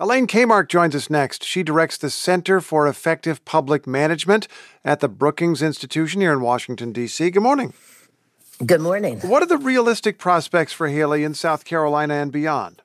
Elaine Kamarck joins us next. She directs the Center for Effective Public Management at the Brookings Institution here in Washington, D.C. Good morning. Good morning. What are the realistic prospects for Haley in South Carolina and beyond?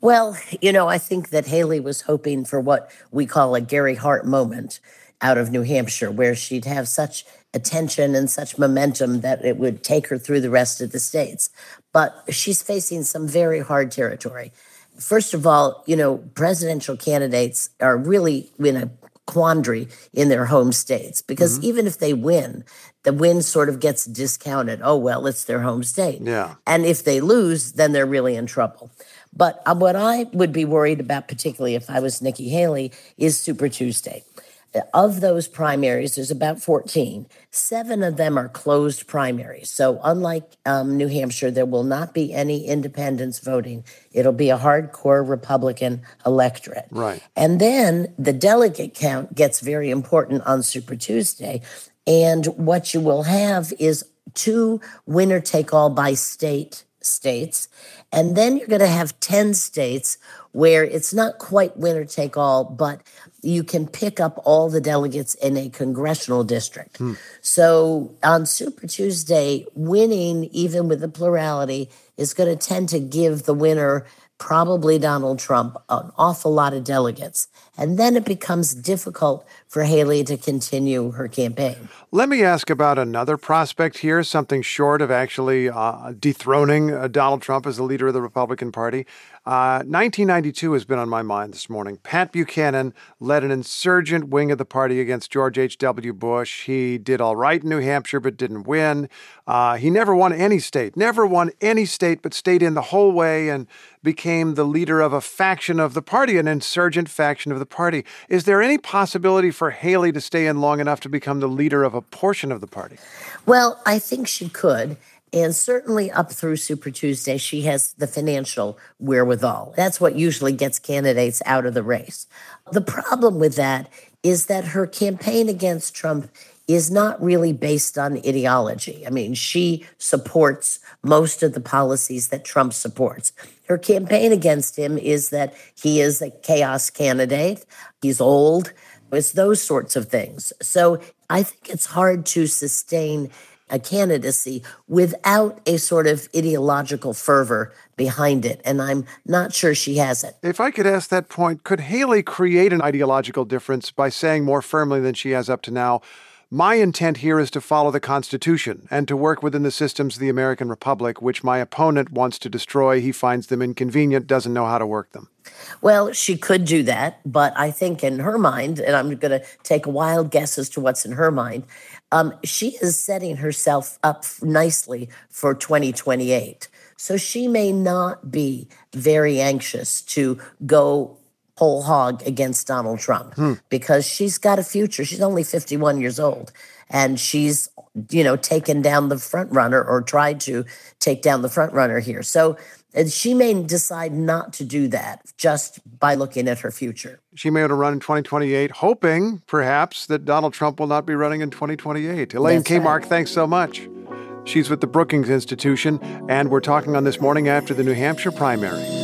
Well, you know, I think that Haley was hoping for what we call a Gary Hart moment out of New Hampshire, where she'd have such attention and such momentum that it would take her through the rest of the states. But she's facing some very hard territory. First of all, you know, presidential candidates are really in a quandary in their home states because mm-hmm. even if they win, the win sort of gets discounted. Oh, well, it's their home state. Yeah. And if they lose, then they're really in trouble. But uh, what I would be worried about, particularly if I was Nikki Haley, is Super Tuesday of those primaries, there's about 14. Seven of them are closed primaries. So, unlike um, New Hampshire, there will not be any independents voting. It'll be a hardcore Republican electorate. Right. And then the delegate count gets very important on Super Tuesday. And what you will have is two winner take all by state states. And then you're going to have 10 states where it's not quite winner take all, but you can pick up all the delegates in a congressional district. Hmm. So on Super Tuesday, winning, even with the plurality, is going to tend to give the winner probably Donald Trump, an awful lot of delegates. And then it becomes difficult for Haley to continue her campaign. Let me ask about another prospect here, something short of actually uh, dethroning uh, Donald Trump as the leader of the Republican Party. Uh, 1992 has been on my mind this morning. Pat Buchanan led an insurgent wing of the party against George H.W. Bush. He did all right in New Hampshire, but didn't win. Uh, he never won any state, never won any state, but stayed in the whole way and became the leader of a faction of the party, an insurgent faction of the party. Is there any possibility for Haley to stay in long enough to become the leader of a portion of the party? Well, I think she could. And certainly up through Super Tuesday, she has the financial wherewithal. That's what usually gets candidates out of the race. The problem with that is that her campaign against Trump is not really based on ideology. I mean, she supports most of the policies that Trump supports. Her campaign against him is that he is a chaos candidate, he's old, it's those sorts of things. So I think it's hard to sustain a candidacy without a sort of ideological fervor behind it. And I'm not sure she has it. If I could ask that point, could Haley create an ideological difference by saying more firmly than she has up to now? My intent here is to follow the Constitution and to work within the systems of the American Republic, which my opponent wants to destroy. He finds them inconvenient, doesn't know how to work them. Well, she could do that, but I think in her mind, and I'm going to take a wild guess as to what's in her mind, um, she is setting herself up nicely for 2028. So she may not be very anxious to go whole hog against Donald Trump hmm. because she's got a future. She's only 51 years old and she's, you know, taken down the front runner or tried to take down the front runner here. So she may decide not to do that just by looking at her future. She may want to run in 2028, hoping perhaps that Donald Trump will not be running in 2028. Elaine That's Kamarck, right. thanks so much. She's with the Brookings Institution, and we're talking on this morning after the New Hampshire primary.